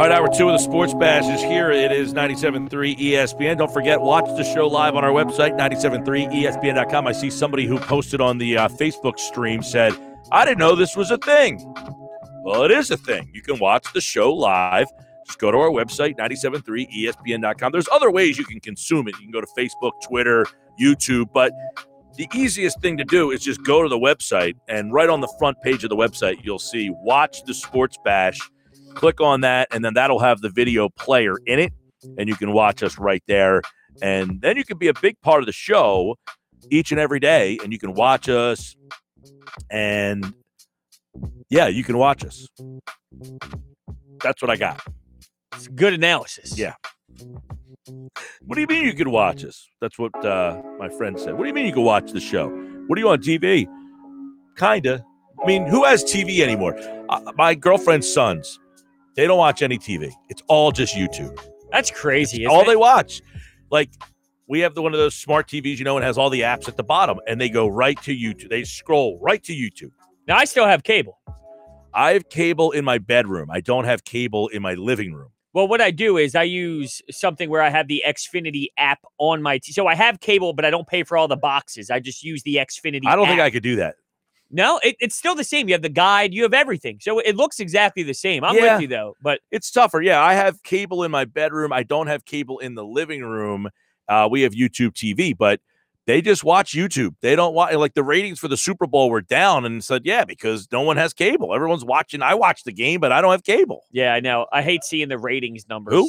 All right, hour two of the Sports Bash is here. It is 97.3 ESPN. Don't forget, watch the show live on our website, 97.3ESPN.com. I see somebody who posted on the uh, Facebook stream said, I didn't know this was a thing. Well, it is a thing. You can watch the show live. Just go to our website, 97.3ESPN.com. There's other ways you can consume it. You can go to Facebook, Twitter, YouTube, but the easiest thing to do is just go to the website, and right on the front page of the website, you'll see Watch the Sports Bash – Click on that, and then that'll have the video player in it, and you can watch us right there. And then you can be a big part of the show each and every day, and you can watch us. And yeah, you can watch us. That's what I got. It's good analysis. Yeah. What do you mean you can watch us? That's what uh, my friend said. What do you mean you can watch the show? What are you on TV? Kinda. I mean, who has TV anymore? Uh, my girlfriend's sons they don't watch any TV. It's all just YouTube. That's crazy. all it? they watch. Like we have the, one of those smart TVs, you know, and has all the apps at the bottom, and they go right to YouTube. They scroll right to YouTube. Now I still have cable. I have cable in my bedroom. I don't have cable in my living room. Well, what I do is I use something where I have the Xfinity app on my t- so I have cable, but I don't pay for all the boxes. I just use the Xfinity. I don't app. think I could do that. No, it, it's still the same. You have the guide, you have everything. So it looks exactly the same. I'm yeah. with you though, but it's tougher. Yeah, I have cable in my bedroom. I don't have cable in the living room. Uh, we have YouTube TV, but they just watch YouTube. They don't watch like the ratings for the Super Bowl were down and said, yeah, because no one has cable. Everyone's watching. I watch the game, but I don't have cable. Yeah, I know. I hate seeing the ratings numbers. Who?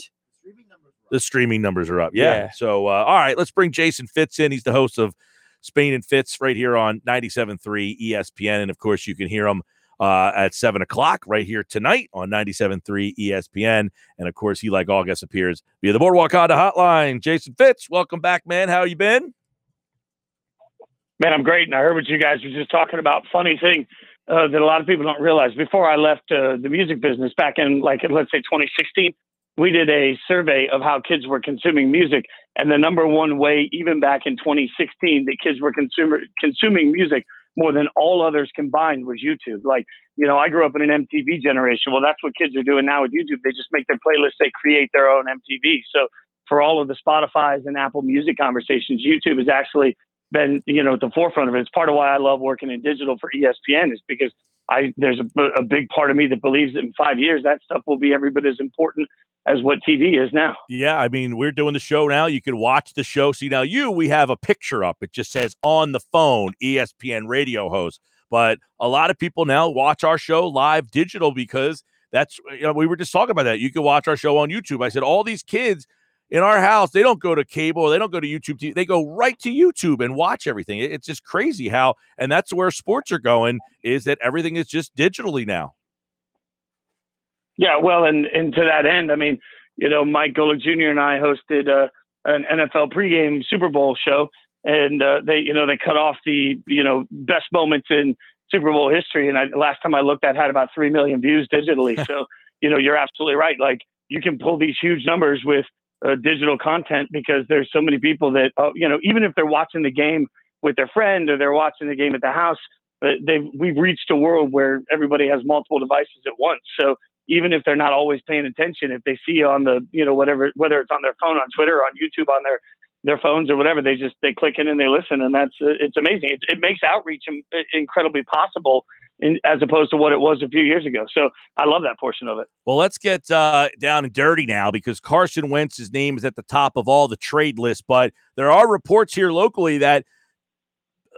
The streaming numbers are up. Yeah. yeah. So, uh, all right, let's bring Jason Fitz in. He's the host of Spain and Fitz right here on 97.3 ESPN. And of course, you can hear them uh, at 7 o'clock right here tonight on 97.3 ESPN. And of course, he, like August, appears via the Boardwalk Honda hotline. Jason Fitz, welcome back, man. How you been? Man, I'm great. And I heard what you guys were just talking about. Funny thing uh, that a lot of people don't realize. Before I left uh, the music business back in, like, let's say 2016, we did a survey of how kids were consuming music, and the number one way, even back in 2016, that kids were consumer, consuming music more than all others combined was YouTube. Like, you know, I grew up in an MTV generation. Well, that's what kids are doing now with YouTube. They just make their playlists, they create their own MTV. So for all of the Spotify's and Apple Music conversations, YouTube has actually been, you know, at the forefront of it. It's part of why I love working in digital for ESPN is because I there's a, a big part of me that believes that in five years that stuff will be every bit as important as what TV is now. Yeah, I mean, we're doing the show now. You can watch the show. See, now you, we have a picture up. It just says on the phone, ESPN radio host. But a lot of people now watch our show live digital because that's, you know, we were just talking about that. You can watch our show on YouTube. I said, all these kids in our house, they don't go to cable, they don't go to YouTube. TV, they go right to YouTube and watch everything. It's just crazy how, and that's where sports are going, is that everything is just digitally now. Yeah, well, and and to that end, I mean, you know, Mike Golic Jr. and I hosted uh, an NFL pregame Super Bowl show, and uh, they, you know, they cut off the, you know, best moments in Super Bowl history. And I, last time I looked, that had about three million views digitally. so, you know, you're absolutely right. Like you can pull these huge numbers with uh, digital content because there's so many people that, uh, you know, even if they're watching the game with their friend or they're watching the game at the house, uh, they we've reached a world where everybody has multiple devices at once. So even if they're not always paying attention, if they see on the, you know, whatever, whether it's on their phone, on Twitter, on YouTube, on their their phones or whatever, they just they click in and they listen, and that's it's amazing. It, it makes outreach incredibly possible, in, as opposed to what it was a few years ago. So I love that portion of it. Well, let's get uh, down and dirty now because Carson Wentz's name is at the top of all the trade lists, but there are reports here locally that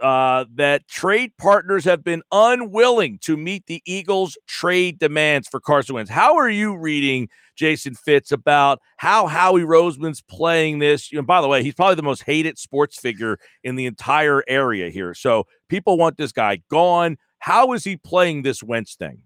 uh, that trade partners have been unwilling to meet the Eagles' trade demands for Carson Wentz. How are you reading Jason Fitz about how Howie Roseman's playing this? You know, by the way, he's probably the most hated sports figure in the entire area here. So people want this guy gone. How is he playing this Wentz thing?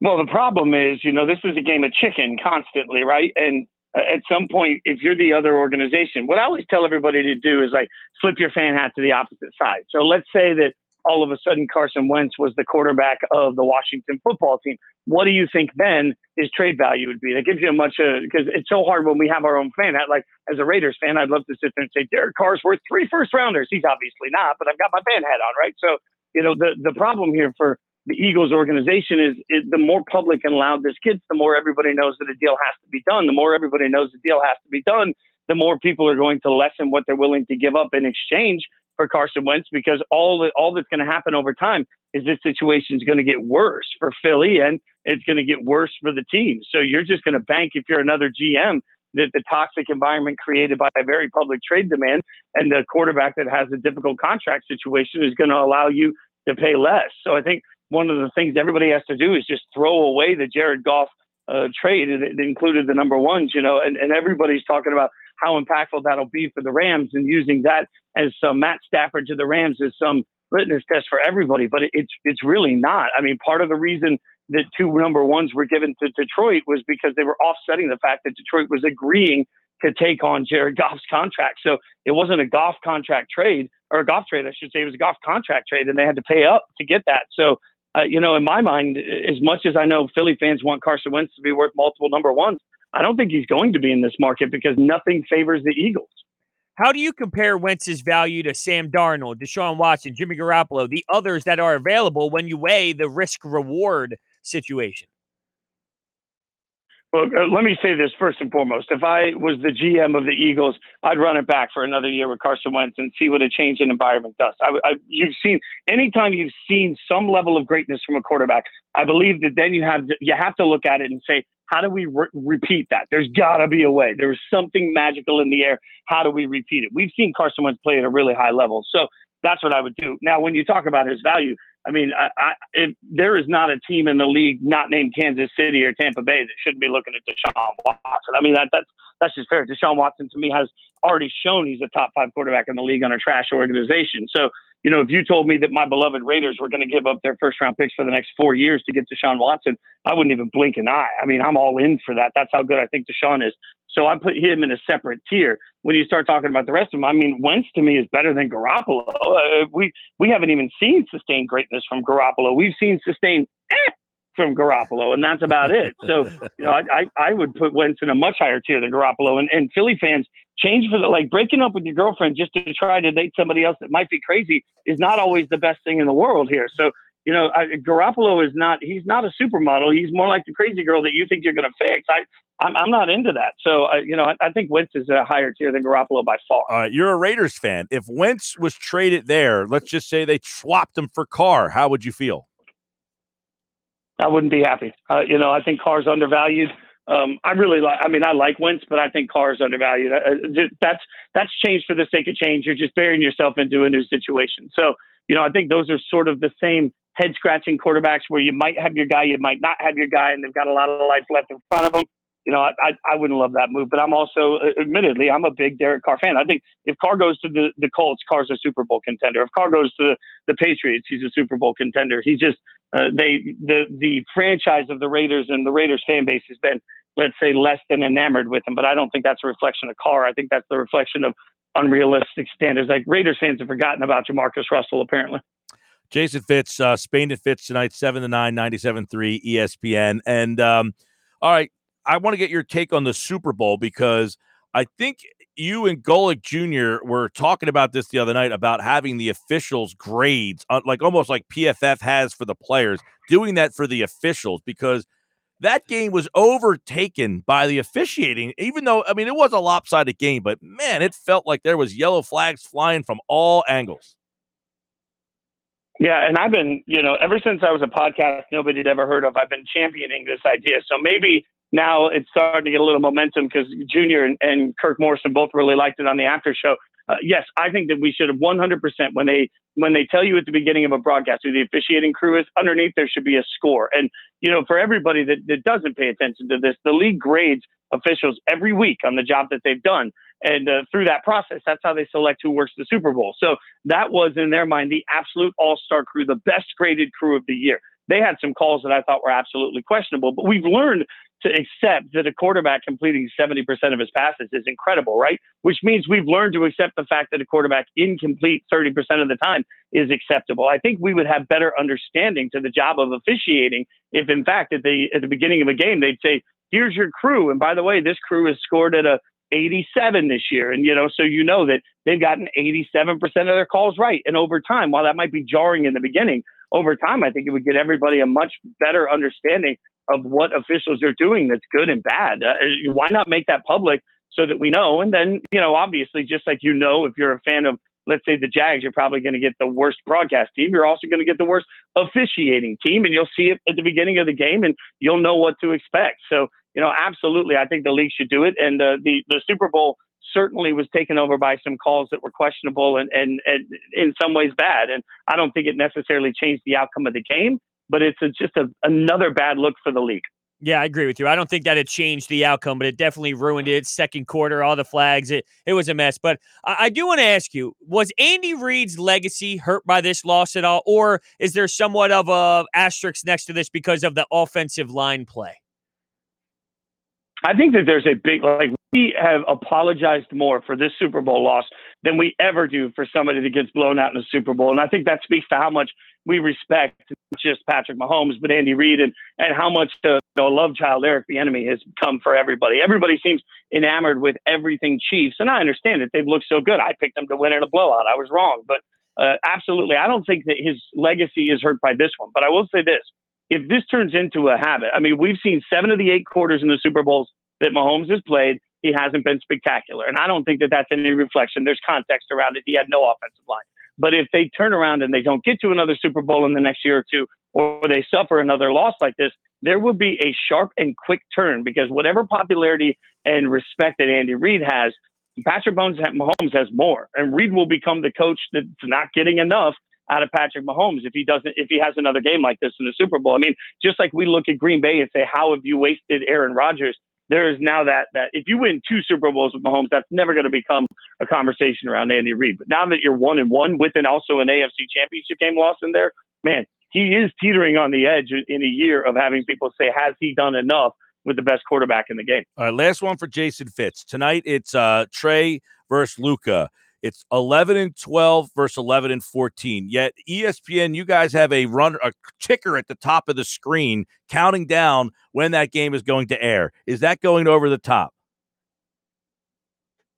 Well, the problem is, you know, this is a game of chicken constantly, right? And at some point, if you're the other organization, what I always tell everybody to do is like flip your fan hat to the opposite side. So let's say that all of a sudden Carson Wentz was the quarterback of the Washington football team. What do you think then his trade value would be? That gives you a much because uh, it's so hard when we have our own fan hat. Like as a Raiders fan, I'd love to sit there and say Derek Carr's worth three first rounders. He's obviously not, but I've got my fan hat on, right? So you know the the problem here for the Eagles organization is, is the more public and loud this gets, the more everybody knows that a deal has to be done. The more everybody knows the deal has to be done, the more people are going to lessen what they're willing to give up in exchange for Carson Wentz because all that all that's going to happen over time is this situation is going to get worse for Philly and it's going to get worse for the team. So you're just going to bank if you're another GM that the toxic environment created by a very public trade demand and the quarterback that has a difficult contract situation is going to allow you to pay less. So I think one of the things everybody has to do is just throw away the Jared Goff uh, trade. It included the number ones, you know, and, and everybody's talking about how impactful that'll be for the Rams and using that as some Matt Stafford to the Rams as some litmus test for everybody. But it, it's it's really not. I mean, part of the reason that two number ones were given to Detroit was because they were offsetting the fact that Detroit was agreeing to take on Jared Goff's contract. So it wasn't a Goff contract trade or a Goff trade, I should say. It was a Goff contract trade, and they had to pay up to get that. So, uh, you know, in my mind, as much as I know Philly fans want Carson Wentz to be worth multiple number ones, I don't think he's going to be in this market because nothing favors the Eagles. How do you compare Wentz's value to Sam Darnold, Deshaun Watson, Jimmy Garoppolo, the others that are available when you weigh the risk reward situation? Well, uh, let me say this first and foremost. If I was the GM of the Eagles, I'd run it back for another year with Carson Wentz and see what a change in environment does. I, I, you've seen anytime you've seen some level of greatness from a quarterback, I believe that then you have you have to look at it and say, how do we re- repeat that? There's got to be a way. There's something magical in the air. How do we repeat it? We've seen Carson Wentz play at a really high level, so that's what I would do. Now, when you talk about his value, I mean, I, I, there is not a team in the league not named Kansas City or Tampa Bay that shouldn't be looking at Deshaun Watson. I mean, that, that's that's just fair. Deshaun Watson to me has already shown he's a top five quarterback in the league on a trash organization. So, you know, if you told me that my beloved Raiders were going to give up their first round picks for the next four years to get Deshaun Watson, I wouldn't even blink an eye. I mean, I'm all in for that. That's how good I think Deshaun is. So I put him in a separate tier. When you start talking about the rest of them, I mean, Wentz to me is better than Garoppolo. Uh, we we haven't even seen sustained greatness from Garoppolo. We've seen sustained eh, from Garoppolo, and that's about it. So you know, I, I, I would put Wentz in a much higher tier than Garoppolo. And, and Philly fans change for the like breaking up with your girlfriend just to try to date somebody else that might be crazy is not always the best thing in the world here. So you know, I, Garoppolo is not, he's not a supermodel. He's more like the crazy girl that you think you're going to fix. I, I'm, I'm not into that. So, I, you know, I, I think Wentz is a higher tier than Garoppolo by far. All right. You're a Raiders fan. If Wentz was traded there, let's just say they swapped him for Carr, how would you feel? I wouldn't be happy. Uh, you know, I think Carr's undervalued. Um, I really like. I mean, I like Wentz, but I think Carr's undervalued. Uh, that's that's changed for the sake of change. You're just burying yourself into a new situation. So, you know, I think those are sort of the same head scratching quarterbacks where you might have your guy, you might not have your guy, and they've got a lot of life left in front of them. You know, I, I, I wouldn't love that move, but I'm also, uh, admittedly, I'm a big Derek Carr fan. I think if Carr goes to the, the Colts, Carr's a Super Bowl contender. If Carr goes to the, the Patriots, he's a Super Bowl contender. He's just, uh, they, the, the franchise of the Raiders and the Raiders fan base has been, let's say, less than enamored with him. But I don't think that's a reflection of Carr. I think that's the reflection of unrealistic standards. Like Raiders fans have forgotten about Jamarcus Russell, apparently. Jason Fitz, uh, Spain and Fitz tonight, 7 to 9, 97.3 ESPN. And um, all right, I want to get your take on the Super Bowl because I think you and Golic Jr. were talking about this the other night about having the officials' grades, uh, like almost like PFF has for the players, doing that for the officials because that game was overtaken by the officiating, even though, I mean, it was a lopsided game, but man, it felt like there was yellow flags flying from all angles. Yeah, and I've been, you know, ever since I was a podcast nobody had ever heard of, I've been championing this idea. So maybe now it's starting to get a little momentum because Junior and, and, Kirk Morrison both really liked it on the after show. Uh, yes, I think that we should have 100% when they when they tell you at the beginning of a broadcast who the officiating crew is, underneath there should be a score. And you know, for everybody that, that doesn't pay attention to this, the league grades officials every week on the job that they've done. And uh, through that process, that's how they select who works the Super Bowl. So that was, in their mind, the absolute all star crew, the best graded crew of the year. They had some calls that I thought were absolutely questionable, but we've learned to accept that a quarterback completing 70% of his passes is incredible, right? Which means we've learned to accept the fact that a quarterback incomplete 30% of the time is acceptable. I think we would have better understanding to the job of officiating if, in fact, at the at the beginning of a game they'd say, "Here's your crew," and by the way, this crew has scored at a 87 this year. And, you know, so you know that they've gotten 87% of their calls right. And over time, while that might be jarring in the beginning, over time, I think it would get everybody a much better understanding of what officials are doing that's good and bad. Uh, why not make that public so that we know? And then, you know, obviously, just like you know, if you're a fan of, let's say, the Jags, you're probably going to get the worst broadcast team. You're also going to get the worst officiating team, and you'll see it at the beginning of the game, and you'll know what to expect. So, you know, absolutely, I think the league should do it. And uh, the the Super Bowl certainly was taken over by some calls that were questionable and, and, and in some ways bad. And I don't think it necessarily changed the outcome of the game, but it's a, just a, another bad look for the league. Yeah, I agree with you. I don't think that it changed the outcome, but it definitely ruined it. Second quarter, all the flags, it it was a mess. But I, I do want to ask you: Was Andy Reid's legacy hurt by this loss at all, or is there somewhat of a asterisk next to this because of the offensive line play? I think that there's a big like we have apologized more for this Super Bowl loss than we ever do for somebody that gets blown out in a Super Bowl, and I think that speaks to how much we respect not just Patrick Mahomes but Andy Reid and and how much the love child Eric Bieniemy has come for everybody. Everybody seems enamored with everything Chiefs, and I understand that they've looked so good. I picked them to win in a blowout. I was wrong, but uh, absolutely, I don't think that his legacy is hurt by this one. But I will say this: if this turns into a habit, I mean, we've seen seven of the eight quarters in the Super Bowls that Mahomes has played. He hasn't been spectacular. And I don't think that that's any reflection. There's context around it. He had no offensive line. But if they turn around and they don't get to another Super Bowl in the next year or two, or they suffer another loss like this, there will be a sharp and quick turn because whatever popularity and respect that Andy Reid has, Patrick Mahomes has more. And Reid will become the coach that's not getting enough out of Patrick Mahomes if he doesn't if he has another game like this in the Super Bowl. I mean, just like we look at Green Bay and say, How have you wasted Aaron Rodgers? there is now that that if you win two Super Bowls with Mahomes, that's never going to become a conversation around Andy Reid. But now that you're one and one with an also an AFC Championship game loss in there, man, he is teetering on the edge in a year of having people say, has he done enough with the best quarterback in the game? All right, last one for Jason Fitz tonight. It's uh Trey versus Luka. It's 11 and 12 versus 11 and 14. Yet ESPN, you guys have a run a ticker at the top of the screen counting down when that game is going to air. Is that going over the top?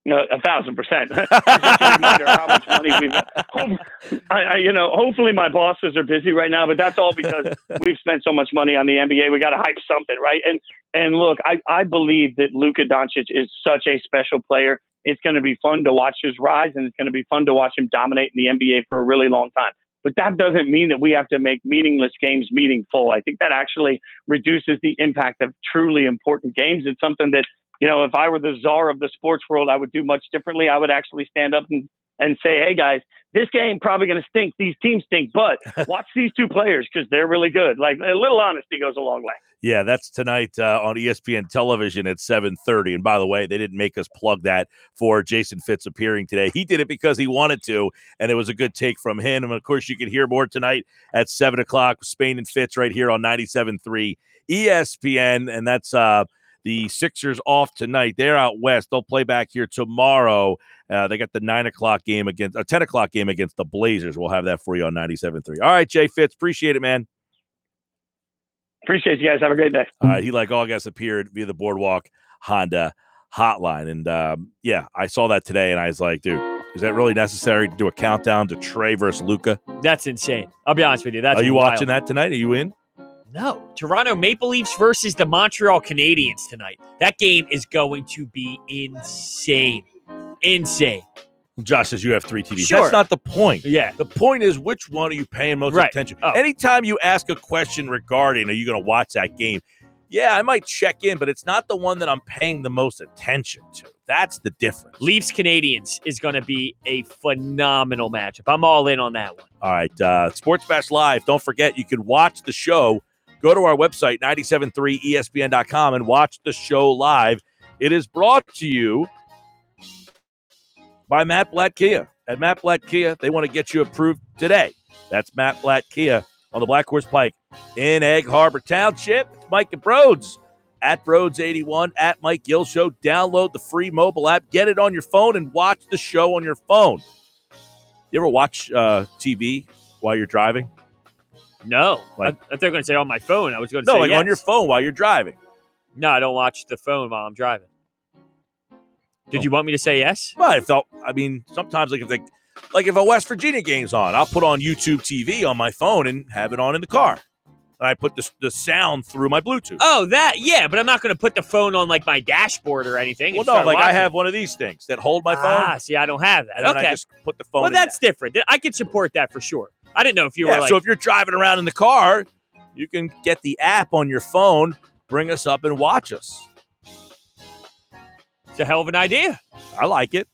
No, a thousand percent. how much money we've. I, I, you know, hopefully my bosses are busy right now, but that's all because we've spent so much money on the NBA. We got to hype something, right? And and look, I I believe that Luka Doncic is such a special player. It's going to be fun to watch his rise, and it's going to be fun to watch him dominate in the NBA for a really long time. But that doesn't mean that we have to make meaningless games meaningful. I think that actually reduces the impact of truly important games. It's something that, you know, if I were the czar of the sports world, I would do much differently. I would actually stand up and, and say, hey, guys, this game probably going to stink. These teams stink, but watch these two players because they're really good. Like a little honesty goes a long way. Yeah, that's tonight uh, on ESPN television at 7:30. And by the way, they didn't make us plug that for Jason Fitz appearing today. He did it because he wanted to, and it was a good take from him. And of course, you can hear more tonight at seven o'clock. Spain and Fitz right here on 97.3 ESPN, and that's uh, the Sixers off tonight. They're out west. They'll play back here tomorrow. Uh, they got the nine o'clock game against a 10 o'clock game against the Blazers. We'll have that for you on 97.3. All right, Jay Fitz, appreciate it, man. Appreciate you guys. Have a great day. Uh, he, like all guests, appeared via the Boardwalk Honda hotline. And um, yeah, I saw that today and I was like, dude, is that really necessary to do a countdown to Trey versus Luka? That's insane. I'll be honest with you. That's Are you wild. watching that tonight? Are you in? No. Toronto Maple Leafs versus the Montreal Canadiens tonight. That game is going to be insane. Insane. Josh says you have three TVs. Sure. That's not the point. Yeah. The point is which one are you paying most Right. attention? Oh. Anytime you ask a question regarding are you going to watch that game, yeah, I might check in, but it's not the one that I'm paying the most attention to. That's the difference. Leafs Canadiens is going to be a phenomenal matchup. I'm all in on that one. All right, uh, Sports Bash Live. Don't forget, you can watch the show. Go to our website, 973ESPN.com, and watch the show live. It is brought to you by Matt Blatt Kia. At Matt Blatt Kia, they want to get you approved today. That's Matt Blatt Kia on the Black Horse Pike in Egg Harbor Township. Mike and Brodes at Brodes81 at Mike Gill Show. Download the free mobile app, get it on your phone, and watch the show on your phone. You ever watch uh, TV while you're driving? No. Like- I, I thought you were going to say on my phone. I was going to No, say like on your phone while you're driving. No, I don't watch the phone while I'm driving. Did Oh. you want me to say yes? But I felt, I mean, sometimes like if they like if a West Virginia game's on, I'll put on YouTube TV on my phone and have it on in the car. And I put the, the sound through my Bluetooth. Oh, that yeah, but I'm not going to put the phone on like my dashboard or anything. well, no, like I have one of these things that hold my phone. Ah, see, I don't have that. and then I Okay, just put the phone. well, that's different. I can support that for sure. I didn't know if you yeah, were like, so if you're driving around in the car, you can get the app on your phone, bring us up and watch us. it's a hell of an idea. I like it.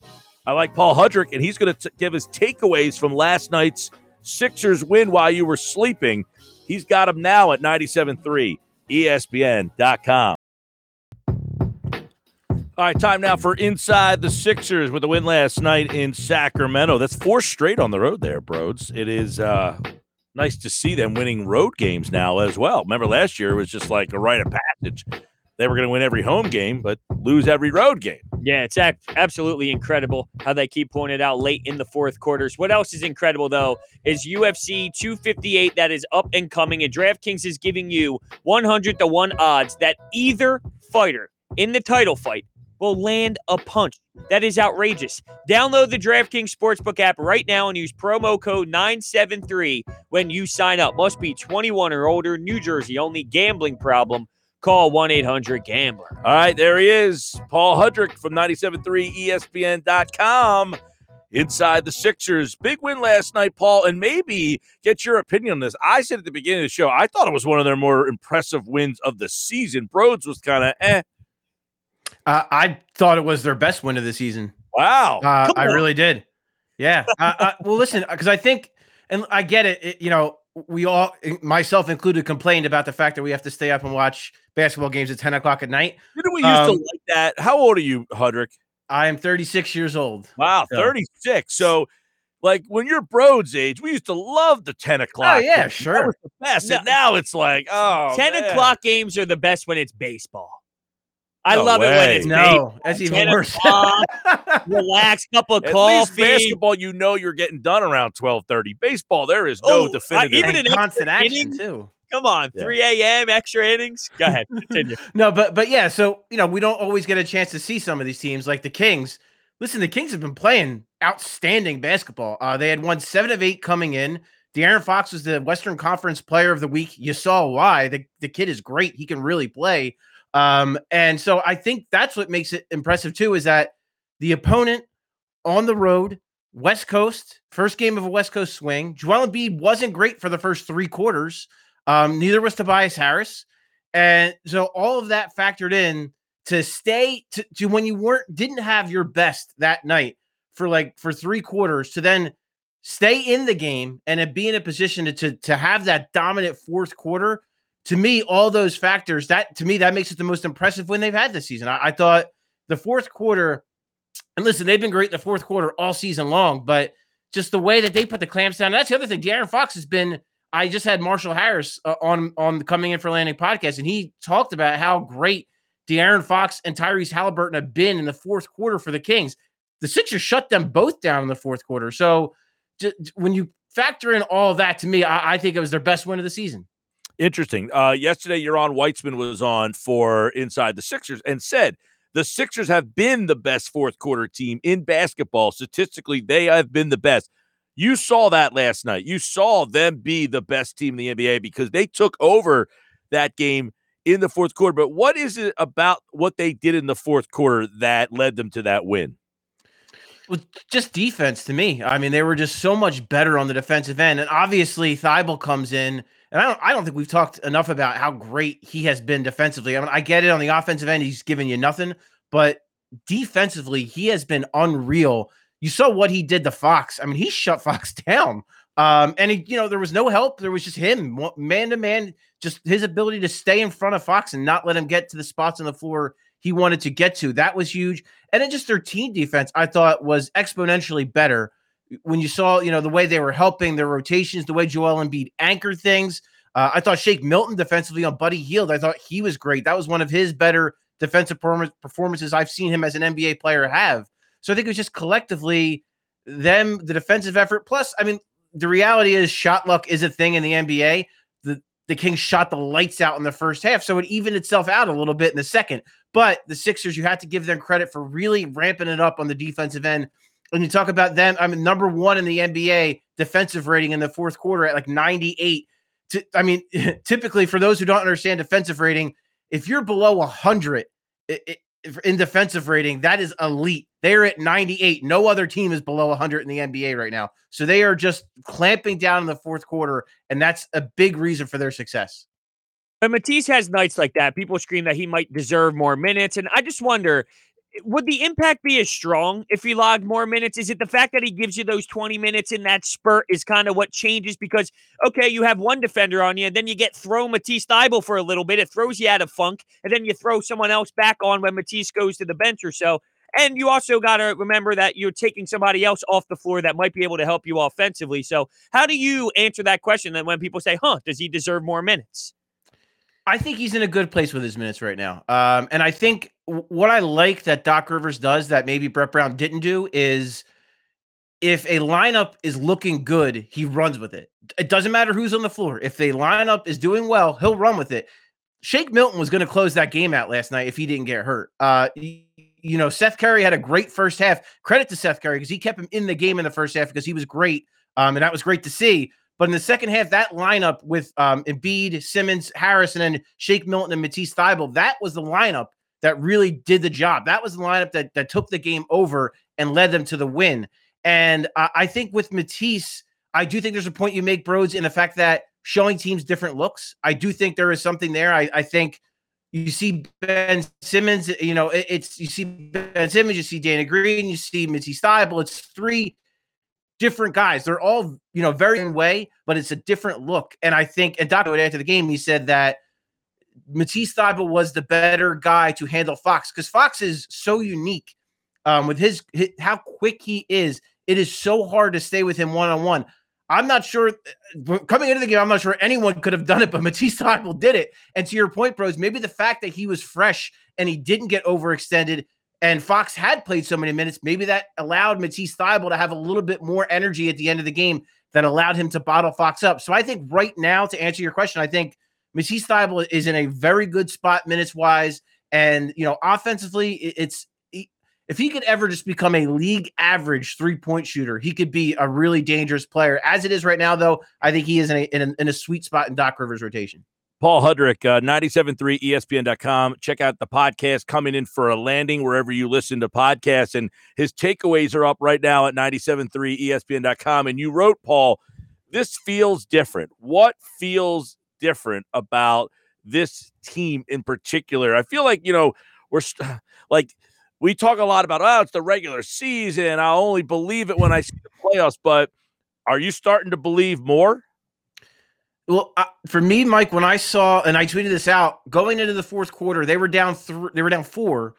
I like Paul Hudrick, and he's going to give us takeaways from last night's Sixers win while you were sleeping. He's got them now at 97.3 ESPN.com. All right, time now for Inside the Sixers with the win last night in Sacramento. That's four straight on the road there, Brodes. It is uh, nice to see them winning road games now as well. Remember last year it was just like a rite of passage. They were going to win every home game, but lose every road game. Yeah, it's absolutely incredible how they keep pulling it out late in the fourth quarters. What else is incredible, though, is UFC 258 that is up and coming, and DraftKings is giving you 100 to 1 odds that either fighter in the title fight will land a punch. That is outrageous. Download the DraftKings Sportsbook app right now and use promo code 973 when you sign up. Must be 21 or older, New Jersey only, gambling problem. Call 1 800 Gambler. All right, there he is. Paul Hudrick from 97.3 ESPN.com. Inside the Sixers. Big win last night, Paul, and maybe get your opinion on this. I said at the beginning of the show, I thought it was one of their more impressive wins of the season. Brodes was kind of eh. Uh, I thought it was their best win of the season. Wow. Uh, I on. really did. Yeah. uh, uh, well, listen, because I think, and I get it, it. You know, we all, myself included, complained about the fact that we have to stay up and watch basketball games at ten o'clock at night. You know, we used to Um, like that. How old are you, Hudrick? I am 36 years old. Wow, Yeah. 36. So, like, when you're Brodes' age, we used to love the 10 o'clock. Oh, yeah, games. sure. That was the best. And now it's like, oh, 10 man. o'clock games are the best when it's baseball. I No love it when way. it's No, that's even 10 worse. relax, cup of At least coffee. basketball, you know you're getting done around 12:30. Baseball, there is no Oh, I- definitive. even and an constant action inning? too. Come on, Yeah. 3 a.m. extra innings. Go ahead, continue. No, but but yeah, so you know, we don't always get a chance to see some of these teams like the Kings. Listen, the Kings have been playing outstanding basketball. Uh, they had won seven of eight coming in. De'Aaron Fox was the Western Conference Player of the Week. You saw why. The, the kid is great. He can really play. Um, and so I think that's what makes it impressive too, is that the opponent on the road, West Coast, first game of a West Coast swing. Joel Embiid wasn't great for the first three quarters. Um, neither was Tobias Harris. And so all of that factored in to stay to, to when you weren't didn't have your best that night for like for three quarters to then stay in the game and be in a position to, to to have that dominant fourth quarter. To me, all those factors that to me that makes it the most impressive win they've had this season. I, I thought the fourth quarter, and listen, they've been great in the fourth quarter all season long, but just the way that they put the clamps down. That's the other thing. De'Aaron Fox has been. I just had Marshall Harris uh, on on the Coming In for Landing podcast, and he talked about how great De'Aaron Fox and Tyrese Halliburton have been in the fourth quarter for the Kings. The Sixers shut them both down in the fourth quarter. So when you factor in all that, to me, I, I think it was their best win of the season. Interesting. Uh, yesterday, Yaron Weitzman was on for Inside the Sixers and said the Sixers have been the best fourth quarter team in basketball. Statistically, they have been the best. You saw that last night. You saw them be the best team in the NBA because they took over that game in the fourth quarter. But what is it about what they did in the fourth quarter that led them to that win? Well, just defense to me. I mean, they were just so much better on the defensive end, and obviously Thybulle comes in, and I don't, I don't think we've talked enough about how great he has been defensively. I mean, I get it on the offensive end, he's giving you nothing, but defensively, he has been unreal. You saw what he did to Fox. I mean, he shut Fox down. Um, and he, you know, there was no help. There was just him, man to man, just his ability to stay in front of Fox and not let him get to the spots on the floor he wanted to get to. That was huge. And then just their team defense, I thought was exponentially better when you saw, you know, the way they were helping their rotations, the way Joel Embiid anchored things. Uh, I thought Shake Milton defensively on Buddy Hield, I thought he was great. That was one of his better defensive performances I've seen him as an NBA player have. So I think it was just collectively them, the defensive effort. Plus, I mean, the reality is shot luck is a thing in the NBA. The the Kings shot the lights out in the first half, so it evened itself out a little bit in the second. But the Sixers, you have to give them credit for really ramping it up on the defensive end when you talk about them, I'm number one in the NBA defensive rating in the fourth quarter at like 98. I mean, typically for those who don't understand defensive rating, if you're below 100 in defensive rating, that is elite. They are at 98. No other team is below 100 in the NBA right now. So they are just clamping down in the fourth quarter, and that's a big reason for their success. But Matisse has nights like that. People scream that he might deserve more minutes. And I just wonder would the impact be as strong if he logged more minutes? Is it the fact that he gives you those 20 minutes in that spurt is kind of what changes? Because, okay, you have one defender on you, and then you get throw Matisse Thybulle for a little bit. It throws you out of funk, and then you throw someone else back on when Matisse goes to the bench or so. And you also got to remember that you're taking somebody else off the floor that might be able to help you offensively. So, how do you answer that question then when people say, huh, does he deserve more minutes? I think he's in a good place with his minutes right now. Um, and I think what I like that Doc Rivers does that maybe Brett Brown didn't do is if a lineup is looking good, he runs with it. It doesn't matter who's on the floor. If the lineup is doing well, he'll run with it. Shake Milton was going to close that game out last night if he didn't get hurt. Uh, you know, Seth Curry had a great first half. Credit to Seth Curry because he kept him in the game in the first half because he was great. Um, and that was great to see. But in the second half, that lineup with um, Embiid, Simmons, Harris, and then Shake Milton and Matisse Thybulle, that was the lineup that really did the job. That was the lineup that, that took the game over and led them to the win. And uh, I think with Matisse, I do think there's a point you make, Brodes, in the fact that showing teams different looks. I do think there is something there. I, I think you see Ben Simmons, you know, it, it's you see Ben Simmons, you see Danny Green, you see Matisse Thybulle. It's three different guys. They're all, you know, very in way, but it's a different look. And I think, and Doc after the game, he said that Matisse Thybulle was the better guy to handle Fox because Fox is so unique um, with his, his, how quick he is. It is so hard to stay with him one on one. I'm not sure uh, coming into the game. I'm not sure anyone could have done it, but Matisse Thybulle did it. And to your point, Brodes, maybe the fact that he was fresh and he didn't get overextended and Fox had played so many minutes, maybe that allowed Matisse Thybulle to have a little bit more energy at the end of the game that allowed him to bottle Fox up. So I think right now, to answer your question, I think Matisse Thybulle is in a very good spot minutes wise, and you know offensively, it's if he could ever just become a league average three point shooter, he could be a really dangerous player. As it is right now, though, I think he is in a, in a, in a sweet spot in Doc Rivers' rotation. Paul Hudrick, uh, 97.3 ESPN.com. Check out the podcast coming in for a landing wherever you listen to podcasts. And his takeaways are up right now at 97.3 ESPN.com. And you wrote, Paul, this feels different. What feels different about this team in particular? I feel like, you know, we're st- like, we talk a lot about, oh, it's the regular season. I'll only believe it when I see the playoffs. But are you starting to believe more? Well, for me, Mike, when I saw and I tweeted this out going into the fourth quarter, they were down three, they were down four,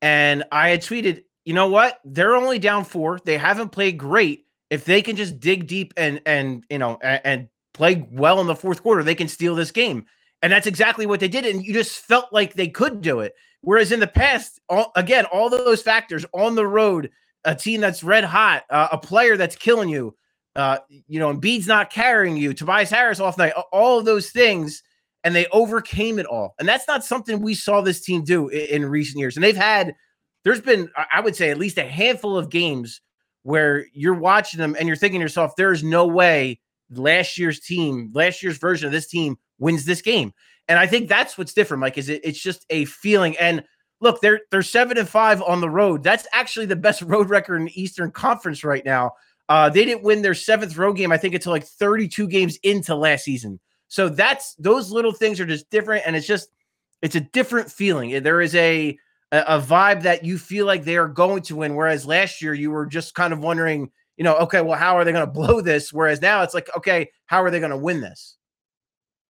and I had tweeted, you know what? They're only down four. They haven't played great. If they can just dig deep and and you know and, and play well in the fourth quarter, they can steal this game. And that's exactly what they did. And you just felt like they could do it. Whereas in the past, all, again, all those factors on the road, a team that's red hot, uh, a player that's killing you, uh, you know, Embiid's not carrying you, Tobias Harris off night, all of those things, and they overcame it all. And that's not something we saw this team do in, in recent years. And they've had, there's been, I would say, at least a handful of games where you're watching them and you're thinking to yourself, there is no way last year's team, last year's version of this team wins this game. And I think that's what's different, Mike, is it, it's just a feeling. And look, they're they're seven and five on the road. That's actually the best road record in Eastern Conference right now. Uh, they didn't win their seventh road game, I think, until like 32 games into last season. So that's those little things are just different, and it's just it's a different feeling. There is a a, vibe that you feel like they are going to win, whereas last year you were just kind of wondering, you know, okay, well, how are they going to blow this? Whereas now it's like, okay, how are they going to win this?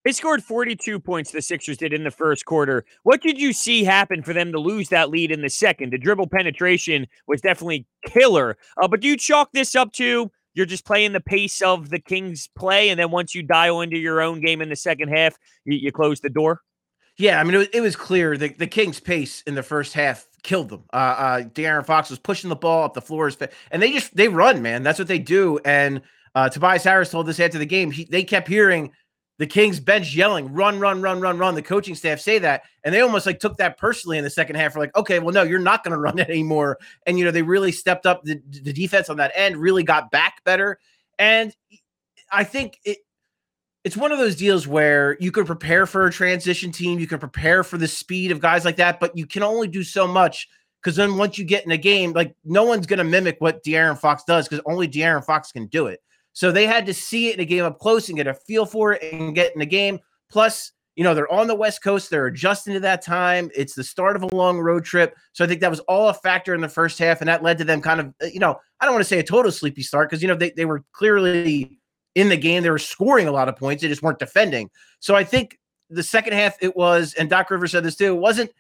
They scored 42 points, the Sixers did in the first quarter. What did you see happen for them to lose that lead in the second? The dribble penetration was definitely killer. Uh, but do you chalk this up to you're just playing the pace of the Kings' play, and then once you dial into your own game in the second half, you, you close the door? Yeah, I mean, it was, clear the, the Kings' pace in the first half killed them. Uh, uh, De'Aaron Fox was pushing the ball up the floors, and they just they run, man. That's what they do. And uh, Tobias Harris told us after the game, he, they kept hearing – the Kings bench yelling, run, run, run, run, run. The coaching staff say that. And they almost like took that personally in the second half. For like, okay, well, no, you're not going to run it anymore. And, you know, they really stepped up the, the defense on that end, really got back better. And I think it, it's one of those deals where you can prepare for a transition team, you can prepare for the speed of guys like that, but you can only do so much because then once you get in a game, like no one's going to mimic what De'Aaron Fox does because only De'Aaron Fox can do it. So they had to see it in a game up close and get a feel for it and get in the game. Plus, you know, they're on the West Coast, they're adjusting to that time. It's the start of a long road trip. So I think that was all a factor in the first half. And that led to them kind of, uh, you know, I don't want to say a total sleepy start because, you know, they, they were clearly in the game. They were scoring a lot of points, they just weren't defending. So I think the second half it was, and Doc Rivers said this too, it wasn't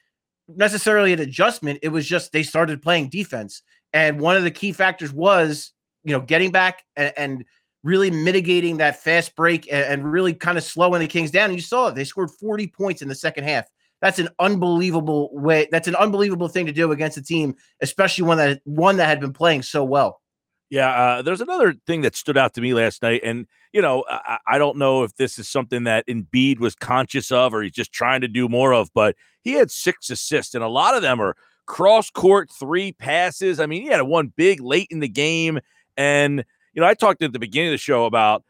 necessarily an adjustment. It was just they started playing defense. And one of the key factors was, you know, getting back and, and really mitigating that fast break and, and really kind of slowing the Kings down. And you saw it. They scored 40 points in the second half. That's an unbelievable way. That's an unbelievable thing to do against a team, especially one that one that had been playing so well. Yeah, uh, there's another thing that stood out to me last night, and you know, I, I, don't know if this is something that Embiid was conscious of or he's just trying to do more of, but he had six assists, and a lot of them are cross court three passes. I mean, he had one big late in the game, and you know, I talked at the beginning of the show about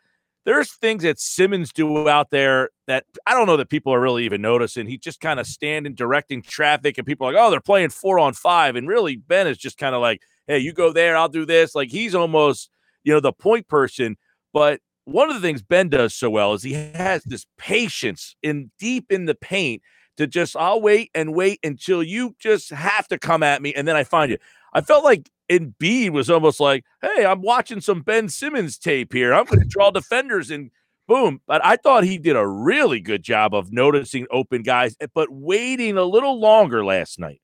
there's things that Simmons do out there that I don't know that people are really even noticing. He just kind of standing directing traffic, and people are like, oh, they're playing four on five, and really Ben is just kind of like hey, you go there, I'll do this. Like he's almost, you know, the point person. But one of the things Ben does so well is he has this patience in deep in the paint to just I'll wait and wait until you just have to come at me and then I find you. I felt like Embiid was almost like, hey, I'm watching some Ben Simmons tape here. I'm going to draw defenders and boom. But I thought he did a really good job of noticing open guys, but waiting a little longer last night.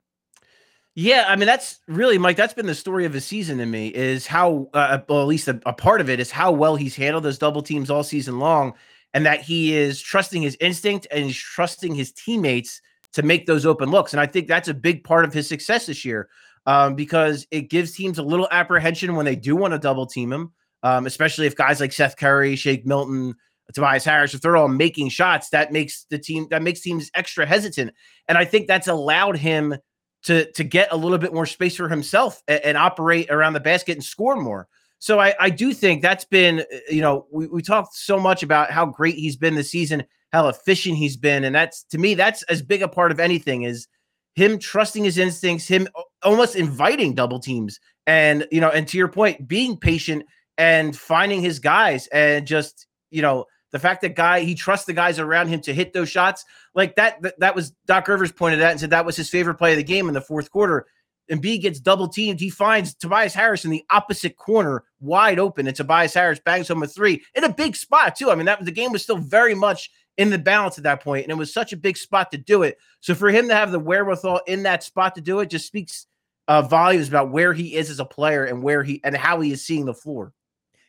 Yeah, I mean that's really Mike. That's been the story of the season to me is how, uh, well, at least a, a, part of it is how well he's handled those double teams all season long, and that he is trusting his instinct and he's trusting his teammates to make those open looks. And I think that's a big part of his success this year um, because it gives teams a little apprehension when they do want to double team him, um, especially if guys like Seth Curry, Shake Milton, Tobias Harris, if they're all making shots, that makes the team that makes teams extra hesitant. And I think that's allowed him to to get a little bit more space for himself and, and operate around the basket and score more. So I, I do think that's been, uh, you know, we, we talked so much about how great he's been this season, how efficient he's been. And that's to me, that's as big a part of anything is him trusting his instincts, him almost inviting double teams. And, you know, and to your point, being patient and finding his guys and just, you know, the fact that guy he trusts the guys around him to hit those shots, like that, that, that was Doc Rivers pointed out and said that was his favorite play of the game in the fourth quarter. Embiid gets double teamed. He finds Tobias Harris in the opposite corner, wide open, and Tobias Harris bangs home a three in a big spot too. I mean, that was the game was still very much in the balance at that point, and it was such a big spot to do it. So for him to have the wherewithal in that spot to do it just speaks uh, volumes about where he is as a player and where he and how he is seeing the floor.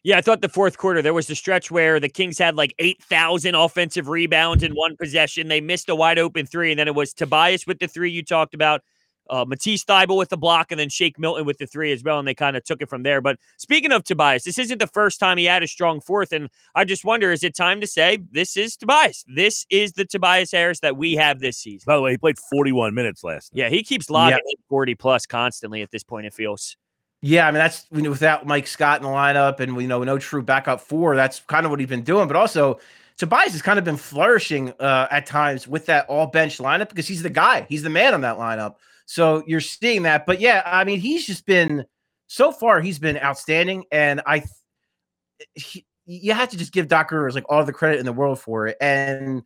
Yeah, I thought the fourth quarter there was the stretch where the Kings had like 8,000 offensive rebounds in one possession. They missed a wide open three, and then it was Tobias with the three you talked about, uh, Matisse Thybulle with the block, and then Shake Milton with the three as well, and they kind of took it from there. But speaking of Tobias, this isn't the first time he had a strong fourth, and I just wonder, is it time to say this is Tobias? This is the Tobias Harris that we have this season. By the way, he played 41 minutes last night. Yeah, he keeps logging yep. 40 plus constantly at this point, it feels. Yeah, I mean that's you know, without Mike Scott in the lineup and you know no true backup four. That's kind of what he's been doing. But also, Tobias has kind of been flourishing uh, at times with that all bench lineup because he's the guy, he's the man on that lineup. So you're seeing that. But yeah, I mean he's just been so far he's been outstanding, and I he, you have to just give Doc Rivers like all the credit in the world for it. And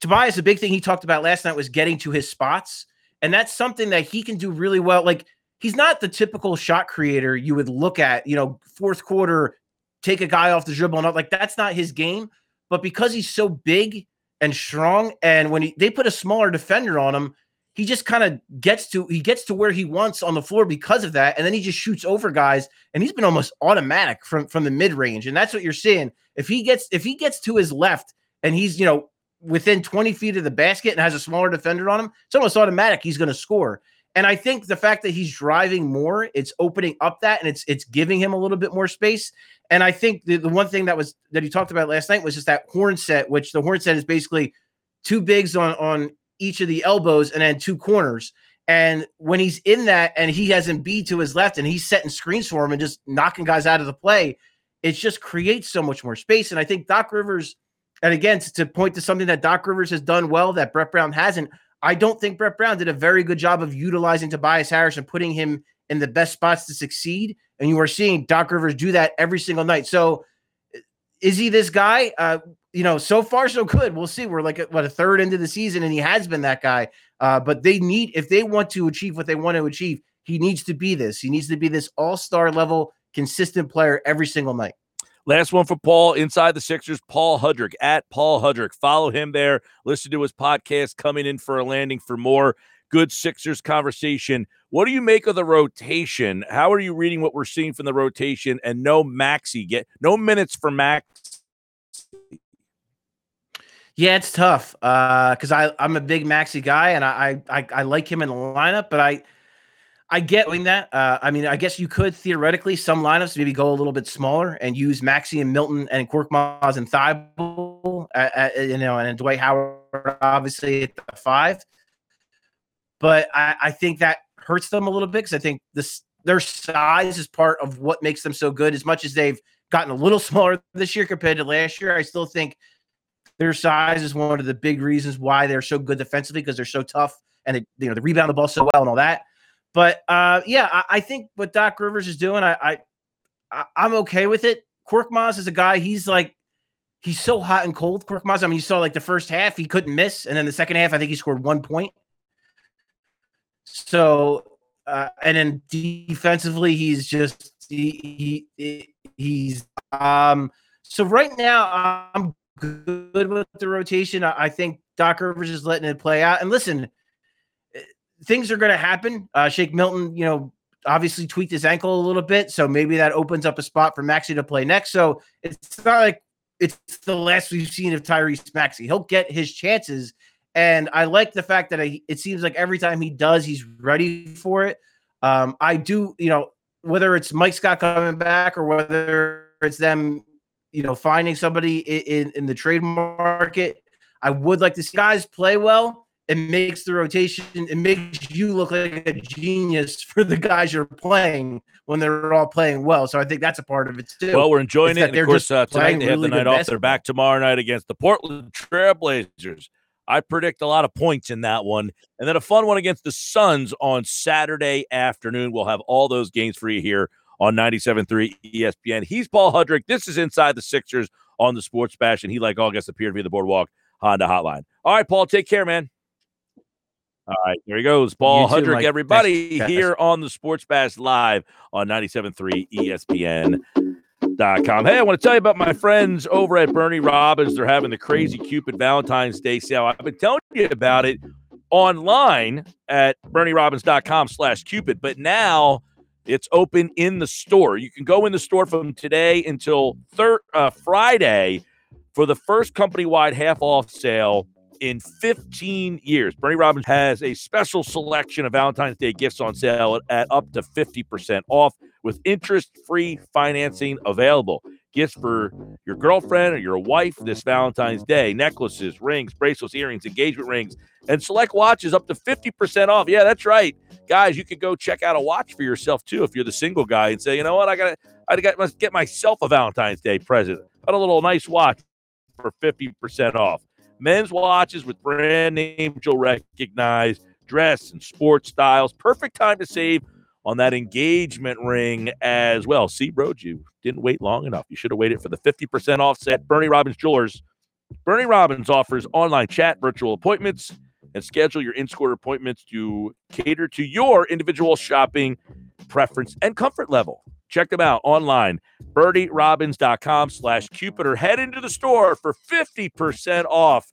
Tobias, the big thing he talked about last night was getting to his spots, and that's something that he can do really well. Like he's not the typical shot creator you would look at, you know, fourth quarter, take a guy off the dribble and all, like that's not his game. But because he's so big and strong, and when he, they put a smaller defender on him, he just kind of gets to he gets to where he wants on the floor because of that, and then he just shoots over guys, and he's been almost automatic from from the mid range, and that's what you're seeing. If he gets if he gets to his left and he's you know within 20 feet of the basket and has a smaller defender on him, it's almost automatic he's going to score. And I think the fact that he's driving more, it's opening up that and it's it's giving him a little bit more space. And I think the, the one thing that was that he talked about last night was just that horn set, which the horn set is basically two bigs on on each of the elbows and then two corners. And when he's in that and he has Embiid to his left and he's setting screens for him and just knocking guys out of the play, it just creates so much more space. And I think Doc Rivers, and again, to, point to something that Doc Rivers has done well that Brett Brown hasn't, I don't think Brett Brown did a very good job of utilizing Tobias Harris and putting him in the best spots to succeed. And you are seeing Doc Rivers do that every single night. So is he this guy? Uh, you know, so far so good. We'll see. We're like what a third into the season, and he has been that guy. Uh, but they need if they want to achieve what they want to achieve, he needs to be this. He needs to be this all star level, consistent player every single night. Last one for Paul inside the Sixers, Paul Hudrick at Paul Hudrick. Follow him there. Listen to his podcast, Coming in for a Landing for more good Sixers conversation. What do you make of the rotation? How are you reading what we're seeing from the rotation? And no Maxey get no minutes for Max. Yeah, it's tough because uh, I I'm a big Maxey guy and I, I I like him in the lineup, but I I get doing that. Uh, I mean, I guess you could theoretically some lineups maybe go a little bit smaller and use Maxey and Milton and Korkmaz and Thybulle, uh, uh, you know, and Dwight Howard obviously at the five. But I, I think that hurts them a little bit because I think this their size is part of what makes them so good. As much as they've gotten a little smaller this year compared to last year, I still think their size is one of the big reasons why they're so good defensively because they're so tough and they, you know they rebound the ball so well and all that. But uh, yeah, I, I, think what Doc Rivers is doing, I, I I'm okay with it. Korkmaz is a guy. He's like he's so hot and cold. Korkmaz. I mean, you saw like the first half he couldn't miss, and then the second half I think he scored one point. So uh, and then defensively he's just he, he he's um so right now I'm good with the rotation. I, think Doc Rivers is letting it play out. And listen, things are going to happen. Uh, Shake Milton, you know, obviously tweaked his ankle a little bit, so maybe that opens up a spot for Maxey to play next. So it's not like it's the last we've seen of Tyrese Maxey. He'll get his chances, and I like the fact that I, it seems like every time he does, he's ready for it. Um, I do, you know, whether it's Mike Scott coming back or whether it's them, you know, finding somebody in, in, in the trade market. I would like to see guys play well it makes the rotation, it makes you look like a genius for the guys you're playing when they're all playing well. So I think that's a part of it too. Well, we're enjoying it's it. Of course, uh, tonight they have the night off. They're back tomorrow night against the Portland Trailblazers. I predict a lot of points in that one. And then a fun one against the Suns on Saturday afternoon. We'll have all those games for you here on 97.3 ESPN. He's Paul Hudrick. This is Inside the Sixers on the Sports Bash, and he, like all guests, appeared via the Boardwalk Honda Hotline. All right, Paul, take care, man. All right, there he goes. Paul Hudrick, like, everybody here on the Sports Bash Live on 97.3 ESPN.com. Hey, I want to tell you about my friends over at Bernie Robbins. They're having the crazy Cupid Valentine's Day sale. I've been telling you about it online at BernieRobbins.com slash Cupid, but now it's open in the store. You can go in the store from today until thir- uh, Friday for the first company-wide half-off sale in 15 years. Bernie Robbins has a special selection of Valentine's Day gifts on sale at up to 50% off with interest free financing available. Gifts for your girlfriend or your wife this Valentine's Day necklaces, rings, bracelets, earrings, engagement rings, and select watches up to 50% off. Yeah, that's right. Guys, you could go check out a watch for yourself too if you're the single guy and say, you know what, I gotta, I got to get myself a Valentine's Day present. Got a little nice watch for 50% off men's watches with brand names you'll recognize, dress and sports styles. Perfect time to save on that engagement ring as well. See, bro, you didn't wait long enough. You should have waited for the 50% offset. Bernie Robbins Jewelers. Bernie Robbins offers online chat, virtual appointments, and schedule your in-store appointments to cater to your individual shopping preference and comfort level. Check them out online, BernieRobbins.com slash Cupid, or head into the store for 50% off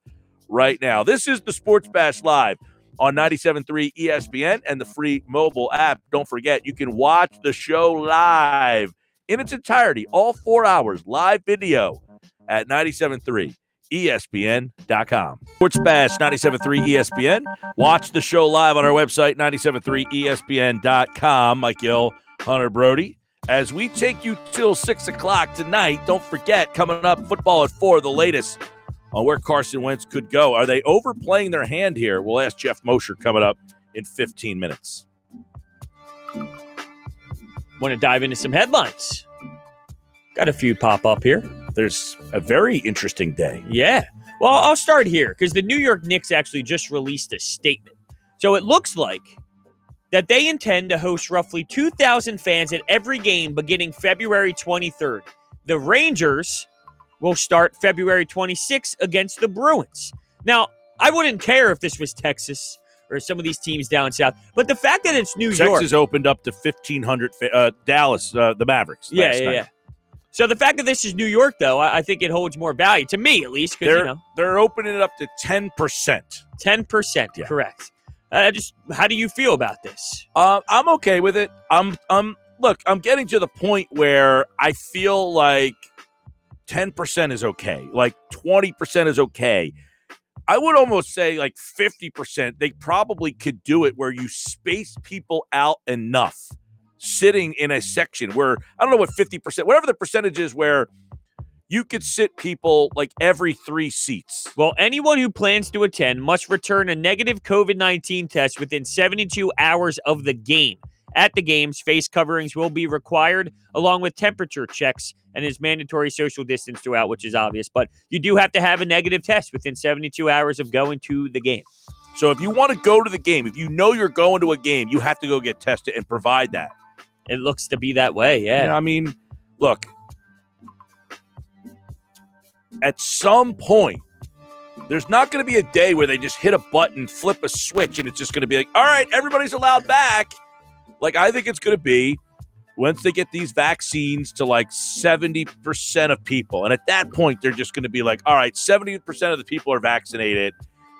right now. This is the Sports Bash Live on 97.3 ESPN and the free mobile app. Don't forget, you can watch the show live in its entirety, all four hours, live video at 97.3 E ESPN.com. Sports Bash 97.3 ESPN. Watch the show live on our website, E 97.3 ESPN.com. Mike Gill, Hunter Brody. As we take you till 6 o'clock tonight, don't forget, coming up, football at 4, the latest on where Carson Wentz could go. Are they overplaying their hand here? We'll ask Jeff Mosher coming up in 15 minutes. Want to dive into some headlines? Got a few pop up here. There's a very interesting day. Yeah. Well, I'll start here because the New York Knicks actually just released a statement. So it looks like that they intend to host roughly 2,000 fans at every game beginning February 23rd. The Rangers will start February 26th against the Bruins. Now, I wouldn't care if this was Texas or some of these teams down south, but the fact that it's New York. Texas opened up to 1,500. Uh, Dallas, uh, the Mavericks. Yeah, yeah, night. yeah. So the fact that this is New York, though, I, I think it holds more value to me, at least, because you They're, know, they're opening it up to 10%. ten percent, Yeah. correct. Uh, just how do you feel about this? Uh, I'm okay with it. I'm, I'm, look, I'm getting to the point where I feel like 10% is okay. Like 20% is okay. I would almost say like 50%. They probably could do it where you space people out enough sitting in a section where I don't know what 50%, whatever the percentage is where you could sit people like every three seats. Well, anyone who plans to attend must return a negative COVID 19 test within 72 hours of the game. At the games, face coverings will be required along with temperature checks and is mandatory social distance throughout, which is obvious. But you do have to have a negative test within 72 hours of going to the game. So if you want to go to the game, if you know you're going to a game, you have to go get tested and provide that. It looks to be that way, yeah. Yeah, I mean, look, at some point, there's not going to be a day where they just hit a button, flip a switch, and it's just going to be like, all right, everybody's allowed back. Like, I think it's going to be once they get these vaccines to like 70% of people. And at that point, they're just going to be like, all right, 70% of the people are vaccinated.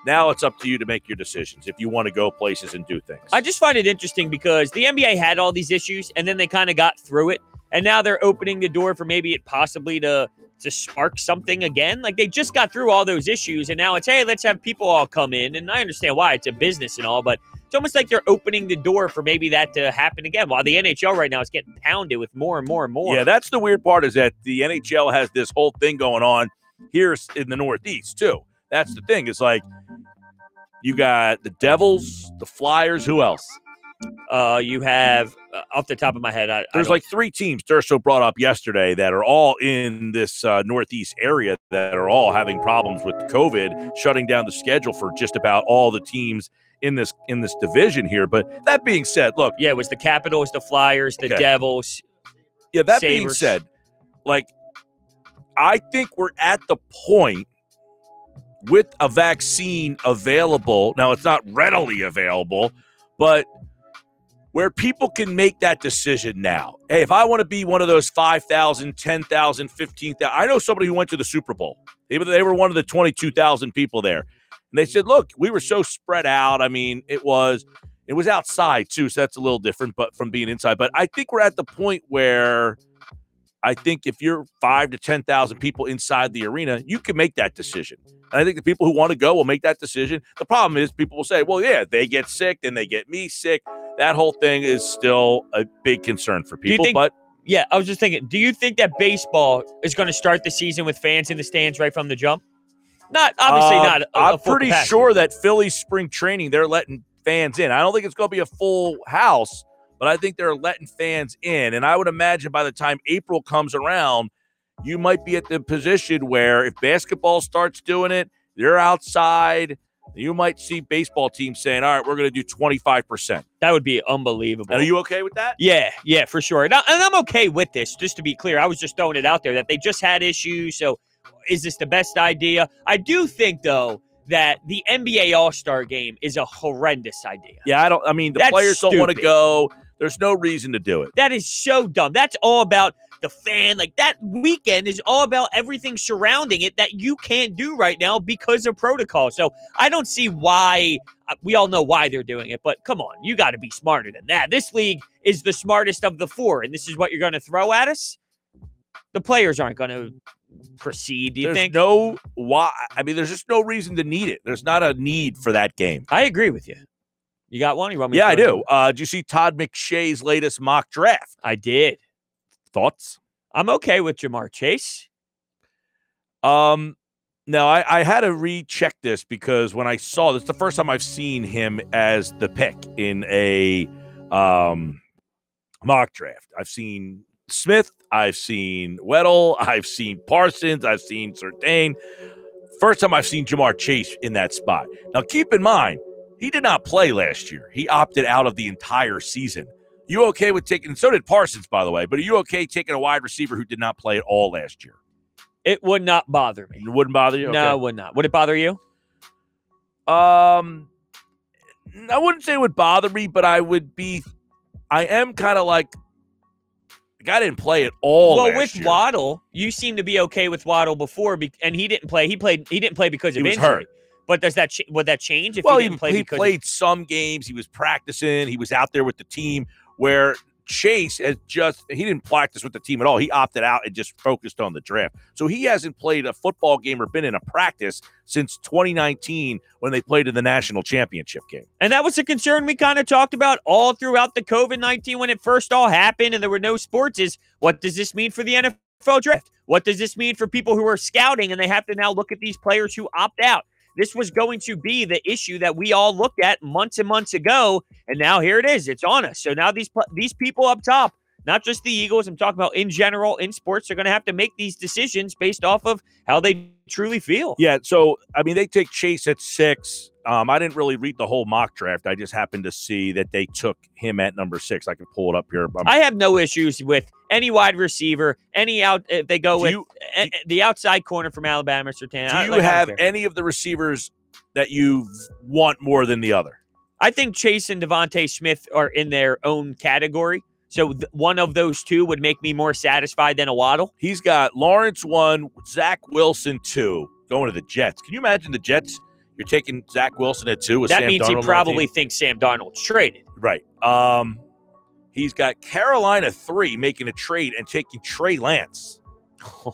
Now it's up to you to make your decisions if you want to go places and do things. I just find it interesting because the NBA had all these issues and then they kind of got through it. And now they're opening the door for maybe it possibly to to spark something again. Like they just got through all those issues and now it's hey, let's have people all come in. And I understand why it's a business and all, but it's almost like they're opening the door for maybe that to happen again. While the NHL right now is getting pounded with more and more and more. Yeah, that's the weird part is that the NHL has this whole thing going on here in the Northeast too. That's the thing. It's like you got the Devils, the Flyers. Who else? Uh, you have uh, off the top of my head, I, I There's don't- like three teams Durso brought up yesterday that are all in this uh, Northeast area that are all having problems with COVID, shutting down the schedule for just about all the teams in this in this division here. But that being said, look, yeah, it was the Capitals, the Flyers, the Okay. Devils. Yeah, that being Sabres. said, like I think we're at the point with a vaccine available. Now it's not readily available, but where people can make that decision now. Hey, if I want to be one of those 5,000, 10,000, 15,000, I know somebody who went to the Super Bowl. They were, they were one of the 22,000 people there. And they said, look, we were so spread out. I mean, it was it was outside too, so that's a little different, but from being inside. But I think we're at the point where I think if you're five to ten thousand people inside the arena, you can make that decision. And I think the people who want to go will make that decision. The problem is people will say, "Well, yeah, they get sick, then they get me sick." That whole thing is still a big concern for people. think- but Yeah, I was just thinking, do you think that baseball is going to start the season with fans in the stands right from the jump? Not obviously uh, not. A, a I'm full pretty capacity. sure that Philly spring training they're letting fans in. I don't think it's going to be a full house, but I think they're letting fans in. And I would imagine by the time April comes around, you might be at the position where if basketball starts doing it, they're outside. You might see baseball teams saying, "All right, we're going to do 25%." that would be unbelievable. Are you okay with that? Yeah, yeah, for sure. And, I, and I'm okay with this. Just to be clear, I was just throwing it out there that they just had issues. So, is this the best idea? I do think though that the NBA All Star Game is a horrendous idea. Yeah, I don't. I mean, the That's players don't want to go. There's no reason to do it. That is so dumb. That's all about the fan. Like that weekend is all about everything surrounding it that you can't do right now because of protocol. So I don't see why. uh, We all know why they're doing it, but come on, you got to be smarter than that. This league is the smartest of the four, and this is what you're going to throw at us. The players aren't going to proceed? Do you there's think? no why. I mean, there's just no reason to need it. There's not a need for that game. I agree with you. You got one? You want me? to Yeah, I do. Uh, did you see Todd McShay's latest mock draft? I did. Thoughts? I'm okay with Ja'Marr Chase. Um, no, I, I had to recheck this because when I saw this, the first time I've seen him as the pick in a um mock draft. I've seen Smith, I've seen Waddle, I've seen Parsons, I've seen Surtain. First time I've seen Ja'Marr Chase in that spot. Now, keep in mind, he did not play last year. He opted out of the entire season. You okay with taking? So did Parsons, by the way. But are you okay taking a wide receiver who did not play at all last year? It would not bother me. It wouldn't bother you. No, it would not. Would it bother you? Um, I wouldn't say it would bother me, but I would be. I am kind of like. The guy didn't play at all. well, with year. Waddle, you seem to be okay with Waddle before, be- and he didn't play. He played. He didn't play because He of was injury. hurt. But does that ch- would that change if well, he he, didn't play he because of- played some games. He was practicing. He was out there with the team. Where Chase has just he didn't practice with the team at all. He opted out and just focused on the draft. So he hasn't played a football game or been in a practice since 2019 when they played in the national championship game. And that was a concern we kind of talked about all throughout the COVID 19 when it first all happened and there were no sports. Is what does this mean for the NFL draft? What does this mean for people who are scouting and they have to now look at these players who opt out? This was going to be the issue that we all looked at months and months ago, and now here it is. It's on us. So now these these people up top, not just the Eagles, I'm talking about in general in sports, they're going to have to make these decisions based off of how they truly feel. Yeah, so I mean, they take Chase at six. Um, I didn't really read the whole mock draft. I just happened to see that they took him at number six. I can pull it up here. Um, I have no issues with any wide receiver, any out. If they go do with you, a- the outside corner from Alabama, Surtain. do I- you like, have any of the receivers that you want more than the other? I think Chase and DeVonta Smith are in their own category. So th- one of those two would make me more satisfied than a Waddle. He's got Lawrence one, Zach Wilson two, going to the Jets. Can you imagine the Jets? You're taking Zach Wilson at two with that Sam means Darnold he probably thinks Sam Darnold's traded. right. Um, he's got Carolina three, making a trade and taking Trey Lance.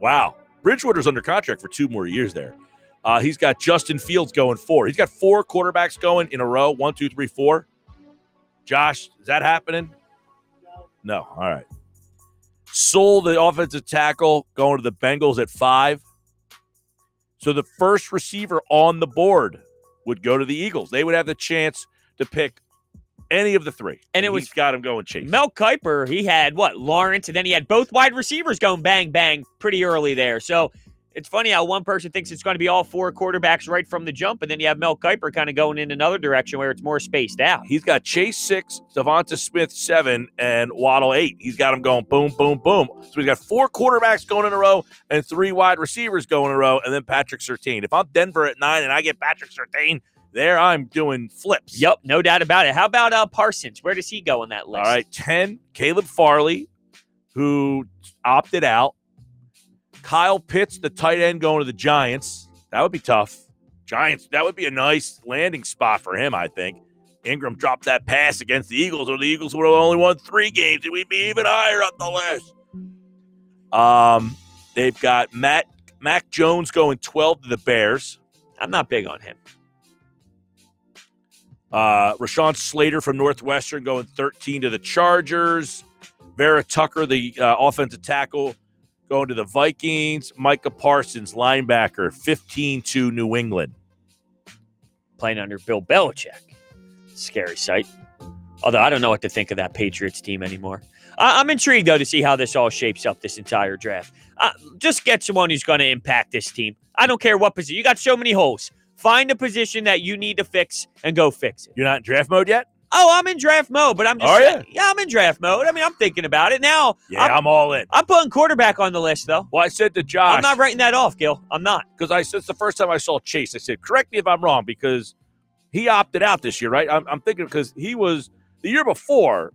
Wow. Bridgewater's under contract for two more years there. Uh, he's got Justin Fields going four. He's got four quarterbacks going in a row. One, two, three, four. Josh, is that happening? No. All right. Sewell the offensive tackle going to the Bengals at five. So the first receiver on the board would go to the Eagles. They would have the chance to pick any of the three. And it was- got him going Chase. Mel Kiper, he had what Lawrence, and then he had both wide receivers going bang bang pretty early there. So it's funny how one person thinks it's going to be all four quarterbacks right from the jump, and then you have Mel Kiper kind of going in another direction where it's more spaced out. He's got Chase six, DeVonta Smith seven, and Waddle eight. He's got them going boom, boom, boom. So he's got four quarterbacks going in a row and three wide receivers going in a row, and then Patrick Surtain. If I'm Denver at nine and I get Patrick Surtain, there I'm doing flips. Yep, no doubt about it. How about uh, Parsons? Where does he go on that list? All right, ten. Caleb Farley, who opted out. Kyle Pitts, the tight end, going to the Giants. That would be tough. Giants. That would be a nice landing spot for him, I think. Ingram dropped that pass against the Eagles, or the Eagles would have only won three games, and we'd be even higher up the list. Um, they've got Matt Mac Jones going twelve to the Bears. I'm not big on him. Uh, Rashawn Slater from Northwestern going 13 to the Chargers. Vera Tucker, the uh, offensive tackle, going to the Vikings. Micah Parsons, linebacker, 15 to New England. Playing under Bill Belichick. Scary sight. Although I don't know what to think of that Patriots team anymore. I- I'm intrigued, though, to see how this all shapes up this entire draft. Uh, just get someone who's going to impact this team. I don't care what position. You got so many holes. Find a position that you need to fix and go fix it. You're not in draft mode yet? Oh, I'm in draft mode, but I'm just Are saying- yeah, I'm in draft mode. I mean, I'm thinking about it now. Yeah, I'm, I'm all in. I'm putting quarterback on the list, though. Well, I said to Josh, I'm not writing that off, Gil. I'm not. because I since the first time I saw Chase. I said, correct me if I'm wrong, because he opted out this year, right? I'm, I'm thinking because he was the year before,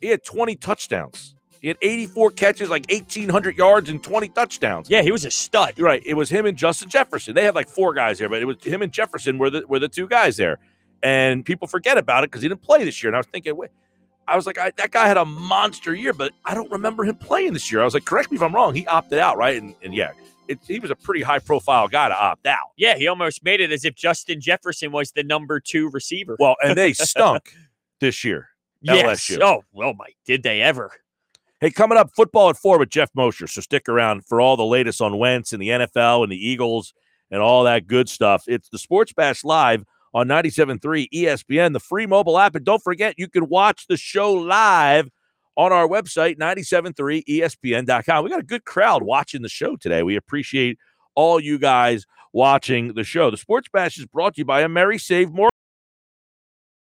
he had 20 touchdowns. He had 84 catches, like 1,800 yards and 20 touchdowns. Yeah, he was a stud. Right. It was him and Justin Jefferson. They had like four guys there, but it was him and Jefferson were the were the two guys there. And people forget about it because he didn't play this year. And I was thinking, wait, I was like, I, that guy had a monster year, but I don't remember him playing this year. I was like, correct me if I'm wrong. He opted out, right? And, and yeah, it, he was a pretty high profile guy to opt out. Yeah, he almost made it as if Justin Jefferson was the number two receiver. Well, and they stunk this year. yes. LSU. Oh, well, my, did they ever? Hey, coming up, football at four with Jeff Mosher. So stick around for all the latest on Wentz and the NFL and the Eagles and all that good stuff. It's the Sports Bash Live on 97.3 ESPN, the free mobile app. And don't forget, you can watch the show live on our website, 973ESPN.com. We got a good crowd watching the show today. We appreciate all you guys watching the show. The Sports Bash is brought to you by a Mary Save More.